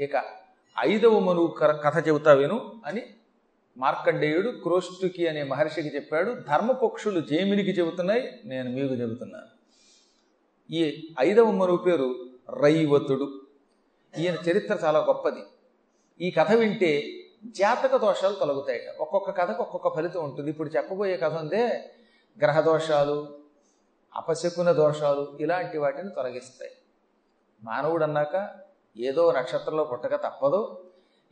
ఇక ఐదవ మనువు కథ చెబుతా విను అని మార్కండేయుడు క్రోష్టుకి అనే మహర్షికి చెప్పాడు. ధర్మపక్షులు జేమినికి చెబుతున్నాయి నేను మీకు చెబుతున్నాను. ఈ ఐదవ మనువు పేరు రైవతుడు. ఈయన చరిత్ర చాలా గొప్పది. ఈ కథ వింటే జాతక దోషాలు తొలగుతాయట. ఒక్కొక్క కథకు ఒక్కొక్క ఫలితం ఉంటుంది. ఇప్పుడు చెప్పబోయే కథ ఉందే గ్రహ దోషాలు అపశకున దోషాలు ఇలాంటి వాటిని తొలగిస్తాయి. మానవుడు అన్నాక ఏదో నక్షత్రంలో పుట్టక తప్పదు.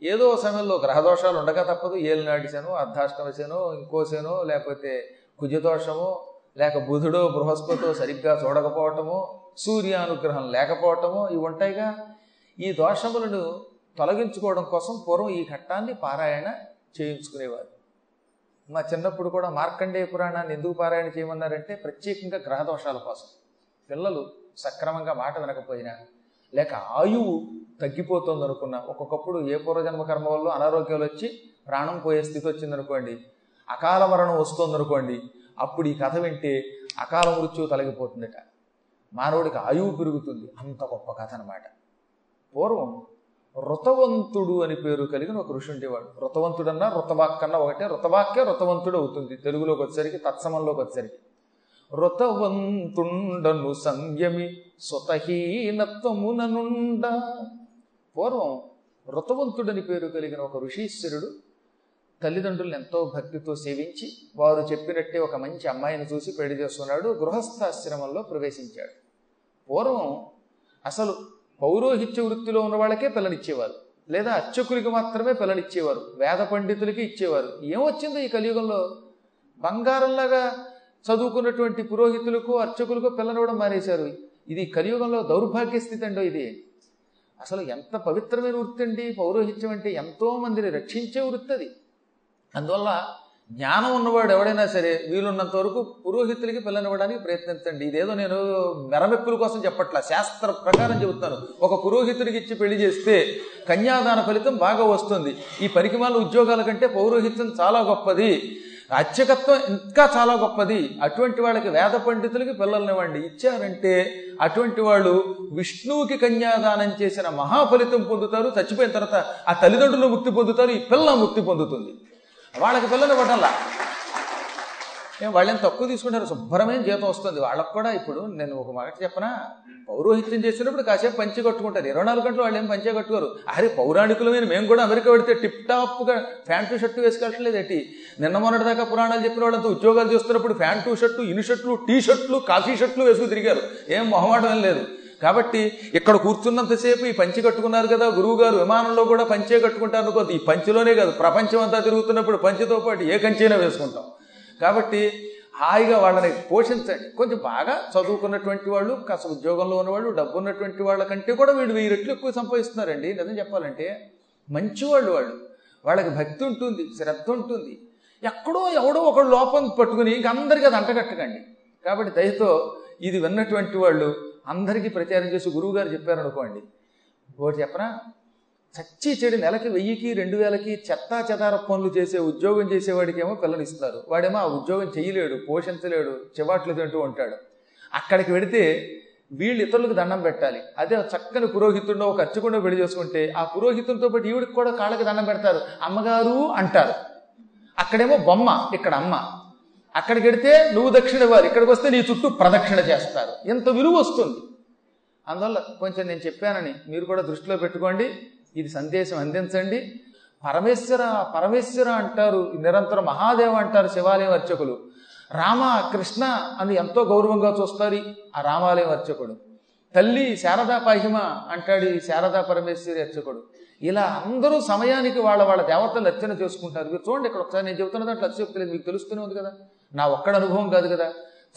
ఏదో సమయంలో గ్రహదోషాలు ఉండక తప్పదు. ఏలినాటి శను అర్ధాష్టమశను ఇంకో శను లేకపోతే కుజదోషము లేక బుధుడో బృహస్పతో సరిగ్గా చూడకపోవటము సూర్యానుగ్రహం లేకపోవటము ఇవి ఉంటాయిగా. ఈ దోషములను తొలగించుకోవడం కోసం పూర్వం ఈ ఘట్టాన్ని పారాయణ చేయించుకునేవారు. మా చిన్నప్పుడు కూడా మార్కండేయ పురాణాన్ని ఎందుకు పారాయణ చేయమన్నారంటే ప్రత్యేకంగా గ్రహ దోషాల కోసం. పిల్లలు సక్రమంగా మాట వినకపోయినా లేక ఆయువు తగ్గిపోతుంది అనుకున్నా ఒక్కొక్కప్పుడు ఏ పూర్వజన్మ కర్మ వల్ల అనారోగ్యాలు వచ్చి ప్రాణం పోయే స్థితి వచ్చిందనుకోండి అకాల మరణం వస్తుందనుకోండి అప్పుడు ఈ కథ వింటే అకాల మృత్యువు తొలగిపోతుందట. మానవుడికి ఆయువు పెరుగుతుంది. అంత గొప్ప కథ అనమాట పూర్వం ఋతవంతుడు అని పేరు కలిగిన ఒక ఋషి ఉండేవాడు. ఋతవంతుడన్నా ఋతవాక్కన్నా ఒకటే ఋతవాక్య ఋతవంతుడు అవుతుంది. తెలుగులోకి వచ్చేసరికి తత్సమంలోకి వచ్చేసరికి. ఋతవంతుండను సంయమి స్వతహీనత్వముననుండ. పూర్వం రుతవంతుడని పేరు కలిగిన ఒక ఋషీశ్వరుడు తల్లిదండ్రులను ఎంతో భక్తితో సేవించి వారు చెప్పినట్టే ఒక మంచి అమ్మాయిని చూసి పెళ్ళి చేస్తున్నాడు గృహస్థాశ్రమంలో ప్రవేశించాడు. పూర్వం అసలు పౌరోహిత్య వృత్తిలో ఉన్న వాళ్ళకే పిల్లనిచ్చేవారు లేదా అర్చకులకి మాత్రమే పిల్లనిచ్చేవారు వేద పండితులకి ఇచ్చేవారు. ఏమొచ్చిందో ఈ కలియుగంలో? బంగారంలాగా చదువుకున్నటువంటి పురోహితులకు అర్చకులకు పిల్లనివ్వడం మానేశారు. ఇది కలియుగంలో దౌర్భాగ్య స్థితి అండో ఇది. అసలు ఎంత పవిత్రమైన వృత్తి అండి. పౌరోహిత్యం అంటే ఎంతో మందిని రక్షించే వృత్తి అది. అందువల్ల జ్ఞానం ఉన్నవాడు ఎవడైనా సరే వీలున్నంత వరకు పురోహితులకి పిల్లనివ్వడానికి ప్రయత్నించండి. ఇదేదో నేను మెరమెప్పుల కోసం చెప్పట్లా. శాస్త్ర ప్రకారం చెబుతాను ఒక పురోహితుడికి ఇచ్చి పెళ్ళి చేస్తే కన్యాదాన ఫలితం బాగా వస్తుంది. ఈ పరికిమాల ఉద్యోగాల కంటే పౌరోహిత్యం చాలా గొప్పది. అత్యకత్వం ఇంకా చాలా గొప్పది. అటువంటి వాళ్ళకి వేద పండితులకి పిల్లల్నివ్వండి. ఇచ్చారంటే అటువంటి వాళ్ళు విష్ణువుకి కన్యాదానం చేసిన మహాఫలితం పొందుతారు చచ్చిపోయిన తర్వాత ఆ తల్లిదండ్రులు ముక్తి పొందుతారు ఈ పిల్ల ముక్తి పొందుతుంది. వాళ్ళకి పిల్లలు ఇవ్వటంలా మేము వాళ్ళని తక్కువ తీసుకుంటారు శుభ్రమైన జీతం వస్తుంది. వాళ్ళకు కూడా ఇప్పుడు నేను ఒక మాట చెప్పనా? పౌరోహిత్యం చేసినప్పుడు కాసేపు పంచి కట్టుకుంటారు. ఇరవై నాలుగు గంటలు వాళ్ళు ఏం పంచే కట్టుకోరు. అరే పౌరాణికులమైన మేము కూడా అమెరికా పెడితే టిప్ టాప్గా ప్యాంటు షర్టు వేసుకోవట్లేదు ఏంటి? నిన్న మొన్నటి దాకా పురాణాలు చెప్పిన వాళ్ళంతా ఉద్యోగాలు చేస్తున్నప్పుడు ప్యాంటు షర్టు ఇను షర్ట్లు టీ షర్ట్లు కాఫీ షర్ట్లు వేసుకు తిరిగారు. ఏం మొహమాటం లేదు. కాబట్టి ఇక్కడ కూర్చున్నంతసేపు ఈ పంచి కట్టుకున్నారు కదా గురువు గారు విమానంలో కూడా పంచే కట్టుకుంటారు అనుకోద్దు ఈ పంచిలోనే కాదు ప్రపంచం అంతా తిరుగుతున్నప్పుడు పంచితో పాటు ఏ కంచైనా వేసుకుంటాం. కాబట్టి హాయిగా వాళ్ళని పోషించండి కొంచెం బాగా చదువుకున్నటువంటి వాళ్ళు కాస్త ఉద్యోగంలో ఉన్నవాళ్ళు డబ్బు ఉన్నటువంటి వాళ్ళకంటే కూడా వీళ్ళు వెయ్యి రెట్లు ఎక్కువ సంపాదిస్తున్నారండి. నిజం చెప్పాలంటే మంచివాళ్ళు వాళ్ళు. వాళ్ళకి భక్తి ఉంటుంది శ్రద్ధ ఉంటుంది. ఎక్కడో ఎవడో ఒక లోపం పట్టుకుని ఇంక అందరికీ అది అంటగట్టకండి. కాబట్టి దయతో ఇది విన్నటువంటి వాళ్ళు అందరికీ ప్రచారం చేసి గురువు గారు చెప్పారనుకోండి. ఒకటి చెప్పరా చచ్చి చెడు నెలకి వెయ్యికి రెండు వేలకి చెత్తా చెదార పనులు చేసే ఉద్యోగం చేసేవాడికి ఏమో పిల్లలు ఇస్తారు. వాడేమో ఆ ఉద్యోగం చేయలేడు పోషించలేడు చివాట్లు తింటూ ఉంటాడు. అక్కడికి వెడితే వీళ్ళు ఇతరులకు దండం పెట్టాలి. అదే చక్కని పురోహితుడిలో ఒక అర్చకుండా పెళ్ళి చేసుకుంటే ఆ పురోహితుడితో పాటు ఈవిడికి కూడా కాళ్ళకి దండం పెడతారు. అమ్మగారు అంటారు. అక్కడేమో బొమ్మ ఇక్కడ అమ్మ. అక్కడికి వెడితే నువ్వు దక్షిణ ఇవ్వాలి ఇక్కడికి వస్తే నీ చుట్టూ ప్రదక్షిణ చేస్తారు. ఎంత విలువ వస్తుంది. అందువల్ల కొంచెం నేను చెప్పానని మీరు కూడా దృష్టిలో పెట్టుకోండి. ఇది సందేశం అందించండి. పరమేశ్వర పరమేశ్వర అంటారు నిరంతరం మహాదేవ అంటారు శివాలయం అర్చకులు. రామ కృష్ణ అని ఎంతో గౌరవంగా చూస్తారు ఆ రామాలయం అర్చకుడు. తల్లి శారదా పహిమ అంటాడు ఈ శారదా పరమేశ్వరి అర్చకుడు. ఇలా అందరూ సమయానికి వాళ్ళ వాళ్ళ దేవతలు అర్చన చేసుకుంటారు. మీరు చూడండి ఇక్కడ ఒకసారి నేను చెబుతున్న దాంట్లో అతిశక్తి మీకు తెలుస్తూనే ఉంది కదా. నా ఒక్కడ అనుభవం కాదు కదా.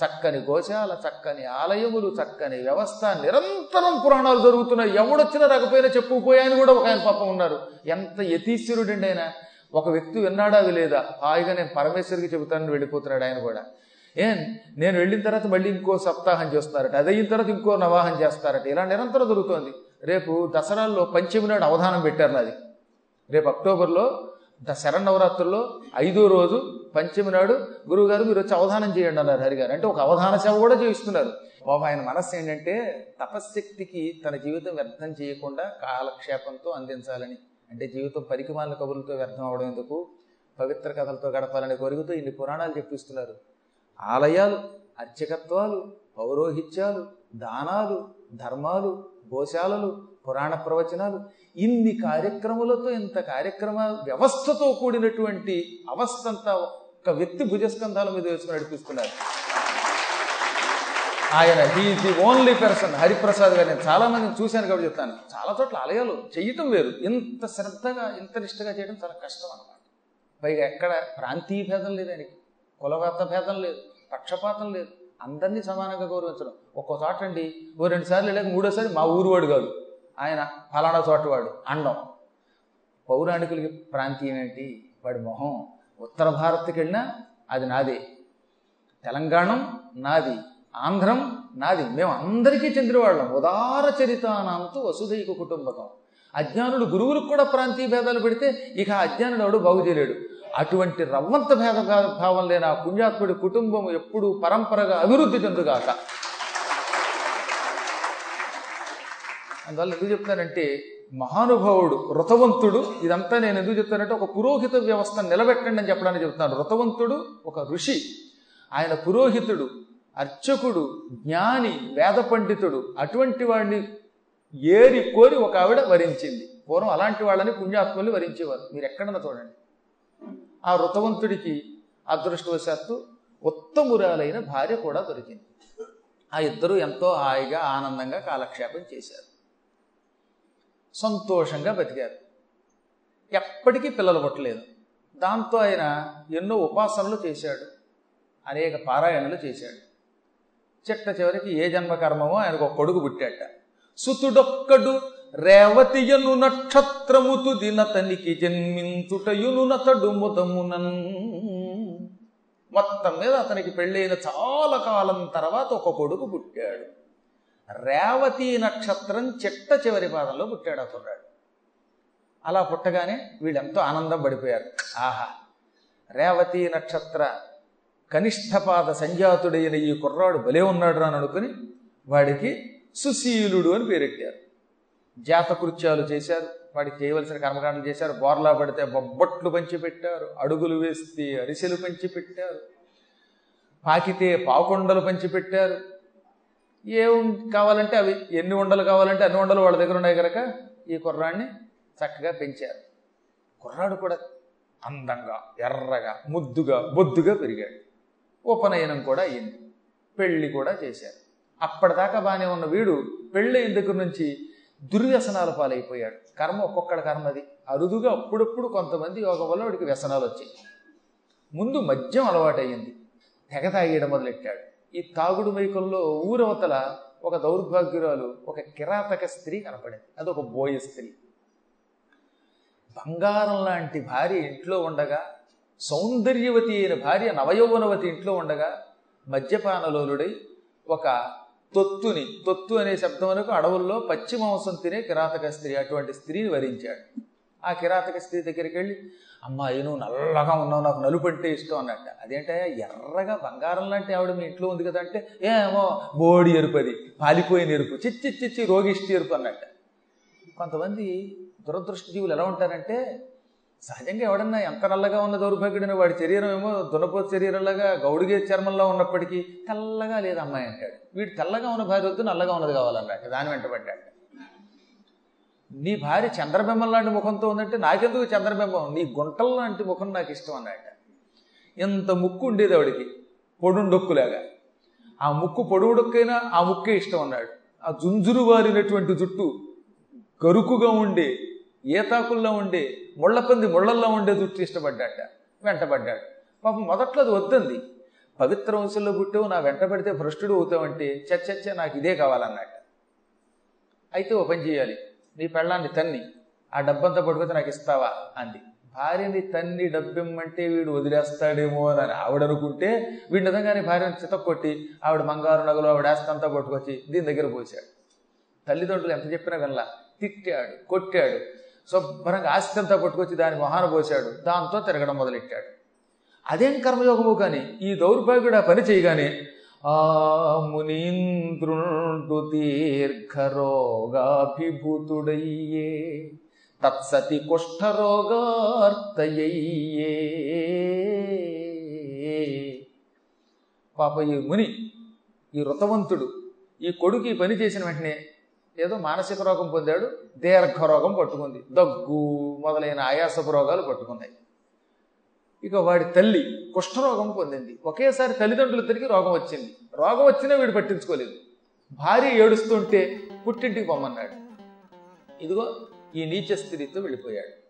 చక్కని గోశాల చక్కని ఆలయములు చక్కని వ్యవస్థ నిరంతరం పురాణాలు జరుగుతున్నాయి. ఎవడొచ్చినా రాకపోయినా చెప్పుకుపోయాయని కూడా ఒక ఆయన పాపం ఉన్నారు. ఎంత యతీశ్వరుడండి ఆయన. ఒక వ్యక్తి విన్నాడా అది లేదా? హాయిగా నేను పరమేశ్వరికి చెబుతానని వెళ్ళిపోతున్నాడు ఆయన కూడా. ఏం? నేను వెళ్ళిన తర్వాత మళ్ళీ ఇంకో సప్తాహం చేస్తున్నారట. అది అయిన తర్వాత ఇంకో నవాహం చేస్తారట. ఇలా నిరంతరం జరుగుతోంది. రేపు దసరాల్లో పంచమి నాడు అవధానం పెట్టారు నాది. రేపు అక్టోబర్లో ద శరణ్ నవరాత్రుల్లో ఐదో రోజు పంచమి నాడు గురువుగారు మీరు వచ్చి అవధానం చేయండి అన్నారు హరిగారు. అంటే ఒక అవధాన సేవ కూడా చేయిస్తున్నారు. బాబు ఆయన మనస్సు ఏంటంటే తపశ్శక్తికి తన జీవితం వ్యర్థం చేయకుండా కాలక్షేపంతో అందించాలని అంటే జీవితం పరికమాల కబుర్లతో వ్యర్థం అవడం ఎందుకు? పవిత్ర కథలతో గడపాలని కోరికతో ఇన్ని పురాణాలు చెప్పిస్తున్నారు. ఆలయాలు అర్చకత్వాలు పౌరోహిత్యాలు దానాలు ధర్మాలు గోశాలలు పురాణ ప్రవచనాలు ఇన్ని కార్యక్రమాలతో ఇంత కార్యక్రమ వ్యవస్థతో కూడినటువంటి అవస్థంతా ఒక వ్యక్తి భుజస్కంధాల మీద వేసుకుని నడిపిస్తున్నారు. ఆయన he the only person Hariprasad garu నేను చాలా మందిని చూశాను కాబట్టి చెప్తాను. చాలా చోట్ల ఆలయాలు చేయటం వేరు. ఇంత శ్రద్ధగా ఇంత నిష్టగా చేయడం చాలా కష్టం అనమాట పైగా ఎక్కడ ప్రాంతీయ భేదం లేదు ఆయనకి. కులవాత భేదం లేదు. పక్షపాతం లేదు. అందరినీ సమానంగా గౌరవించడం. ఒక్కో చోట అండి ఓ రెండు సార్లు లేక మూడోసారి మా ఊరు వాడు కాదు. ఆయన ఫలానా చోట వాడు. అండం. పౌరాణికులకి ప్రాంతీయం ఏంటి? వాడి మొహం. ఉత్తర భారత్కి వెళ్ళినా అది నాదే. తెలంగాణం నాది. ఆంధ్రం నాది. మేము అందరికీ చెందినవాళ్ళం. ఉదార చరితానాంతో వసుధైక కుటుంబకం. అజ్ఞానుడు గురువులకు కూడా ప్రాంతీయ భేదాలు పెడితే ఇక అజ్ఞానుడు ఎవడు బాగు చేయలేడు. అటువంటి రవ్వంత భేద భావం లేని ఆ పుణ్యాత్ముడి కుటుంబం ఎప్పుడూ పరంపరగా అభివృద్ధి చెందుగాక. అందువల్ల ఎందుకు చెప్తానంటే మహానుభావుడు వ్రతవంతుడు ఇదంతా నేను ఎందుకు చెప్తానంటే ఒక పురోహిత వ్యవస్థను నిలబెట్టండి అని చెప్పడానికి చెప్తాను వ్రతవంతుడు ఒక ఋషి. ఆయన పురోహితుడు అర్చకుడు జ్ఞాని వేద పండితుడు. అటువంటి వాడిని ఏరి కోరి ఒక ఆవిడ వరించింది. పూర్వం అలాంటి వాళ్ళని పుణ్యాత్ములు వరించేవారు. మీరు ఎక్కడన్నా చూడండి. ఆ వృతవంతుడికి అదృష్టవశాత్తు ఉత్తమురాలైన భార్య కూడా దొరికింది. ఆ ఇద్దరు ఎంతో హాయిగా ఆనందంగా కాలక్షేపం చేశారు. సంతోషంగా బతికారు. ఎప్పటికీ పిల్లలు పుట్టలేదు. దాంతో ఆయన ఎన్నో ఉపాసనలు చేశాడు. అనేక పారాయణలు చేశాడు. చిట్ట చివరికి ఏ జన్మకర్మమో ఆయనకు ఒక కొడుకు పుట్టాట సుతుడొక్కడు రేవతియను నక్షత్రముతు దినతనికి జన్మించుటయును నతడు ముదమునన్. మొత్తం మీద అతనికి పెళ్ళైన చాలా కాలం తర్వాత ఒక కొడుకు పుట్టాడు. రేవతి నక్షత్రం చిట్ట చివరి పాదంలో పుట్టాడు ఆ కుర్రాడు. అలా పుట్టగానే వీళ్ళెంతో ఆనందం పడిపోయారు. ఆహా రేవతి నక్షత్ర కనిష్టపాద సంజాతుడైన ఈ కుర్రాడు భలే ఉన్నాడు అని అనుకుని వాడికి సుశీలుడు అని పేరెట్టారు. జాతకృత్యాలు చేశారు వాడికి చేయవలసిన కర్మకాండలు చేశారు. బోర్లా పడితే బొబ్బట్లు పంచిపెట్టారు అడుగులు వేస్తే అరిసెలు పంచిపెట్టారు పాకితే పావుకొండలు పంచిపెట్టారు. ఏం కావాలంటే అవి ఎన్ని ఉండలు కావాలంటే అన్ని ఉండలు వాళ్ళ దగ్గర ఉన్నాయి కనుక ఈ కుర్రాడిని చక్కగా పెంచారు. కుర్రాడు కూడా అందంగా ఎర్రగా ముద్దుగా బొద్దుగా పెరిగాడు. ఉపనయనం కూడా అయింది. పెళ్ళి కూడా చేశారు. అప్పటిదాకా బాగానే ఉన్న వీడు పెళ్ళైన దగ్గర నుంచి దుర్వ్యసనాల పాలైపోయాడు. కర్మ ఒక్కొక్కడి కర్మది అరుదుగా అప్పుడప్పుడు కొంతమంది యోగం వల్ల వాడికి వ్యసనాలు వచ్చాయి. ముందు మద్యం అలవాటయ్యింది తెగ తాగేయడం మొదలెట్టాడు. ఈ తాగుడు మైకుల్లో ఊరవతల ఒక దౌర్భాగ్యురాలు ఒక కిరాతక స్త్రీ కనపడింది. అదొక బోయ స్త్రీ. బంగారం లాంటి భార్య ఇంట్లో ఉండగా సౌందర్యవతి అయిన భార్య నవయౌవనవతి ఇంట్లో ఉండగా మద్యపానలోలుడై ఒక తొత్తుని తొత్తు అనే శబ్దమునకు అడవుల్లో పచ్చి మాంసం తినే కిరాతక స్త్రీ అటువంటి స్త్రీని వరించాడు. ఆ కిరాతక స్త్రీ దగ్గరికి వెళ్ళి అమ్మాయి నువ్వు నల్లగా ఉన్నావు నాకు నలుపు అంటే ఇష్టం అన్నట్ట. అదేంటే ఎర్రగా బంగారం లాంటి ఆవిడ మీ ఇంట్లో ఉంది కదా అంటే ఏమో బోడి ఎరుపు అది పాలిపోయిన ఎరుపు చిచ్చి చిచ్చి రోగిష్టి ఎరుపు అన్నట్ట. కొంతమంది దురదృష్ట జీవులు ఎలా ఉంటారంటే సహజంగా ఎవడన్నా ఎంత నల్లగా ఉన్న దౌర్భాగ్యుడిన వాడి శరీరం ఏమో దునపోతు శరీరంలాగా గౌడిగే చర్మంలో ఉన్నప్పటికీ తెల్లగా లేదు అమ్మాయి అంటాడు. వీడు తెల్లగా ఉన్న భార్య వద్దు నల్లగా ఉన్నది కావాలన్నట్టు దాని వెంటబడ్డాడు నీ భార్య చంద్రబింబం లాంటి ముఖంతో ఉందంటే నాకెందుకు చంద్రబింబం? నీ గుంటల లాంటి ముఖం నాకు ఇష్టం అన్నట్ట ఎంత ముక్కు ఉండేది ఆవిడికి? పొడుండొక్కులాగా ఆ ముక్కు పొడుగుడొక్కైనా ఆ ముక్కే ఇష్టం అన్నాడు. ఆ జుంజురు వారినటువంటి జుట్టు గరుకుగా ఉండే ఏతాకుల్లో ఉండే ముళ్ళపంది ముళ్ళల్లో ఉండే జుట్టు ఇష్టపడ్డాట. వెంటబడ్డాడు. పాపం మొదట్లో అది వద్దంది. పవిత్ర వంశంలో పుట్టావు నా వెంట పడితే భ్రష్టుడు అవుతావంటే చచ్చచ్చ నాకు ఇదే కావాలన్నట్ట అయితే ఓ పని చేయాలి. నీ పెళ్ళాన్ని తన్ని ఆ డబ్బంతా పట్టుకొస్తే నాకు ఇస్తావా? అంది. భార్యని తన్ని డబ్బిమ్మంటే వీడు వదిలేస్తాడేమో అని ఆవిడ అనుకుంటే వీడి నిజంగానే భార్యని చితక్కొట్టి ఆవిడ మంగారు నగలు ఆవిడ ఆస్తంతా పట్టుకొచ్చి దీని దగ్గర పోసాడు తల్లిదండ్రులు ఎంత చెప్పినా వెళ్ళా తిట్టాడు కొట్టాడు శుభ్రంగా ఆస్తంతా అంతా పట్టుకొచ్చి దాని మొహాన పోసాడు దాంతో తిరగడం మొదలెట్టాడు. అదేం కర్మయోగము కానీ ఈ దౌర్భాగ్యుడు ఆ పని చేయగానే ఆ మునీంద్రుండు దీర్ఘరోగాభిభూతుడయ్యే తత్సతి కుష్ఠరోగార్తయ్యే పాప ఈ ముని ఈ వృతవంతుడు ఈ కొడుకు ఈ పని చేసిన వెంటనే ఏదో మానసిక రోగం పొందాడు దీర్ఘ రోగం పట్టుకుంది దగ్గు మొదలైన ఆయాసపు రోగాలు పట్టుకున్నాయి ఇక వాడి తల్లి కుష్ఠరోగం పొందింది. ఒకేసారి తల్లిదండ్రులిద్దరికి రోగం వచ్చింది. రోగం వచ్చినా వీడు పట్టించుకోలేదు. భార్య ఏడుస్తుంటే పుట్టింటికి పొమ్మన్నాడు. ఇదిగో ఈ నీచ స్థితితో వెళ్ళిపోయాడు.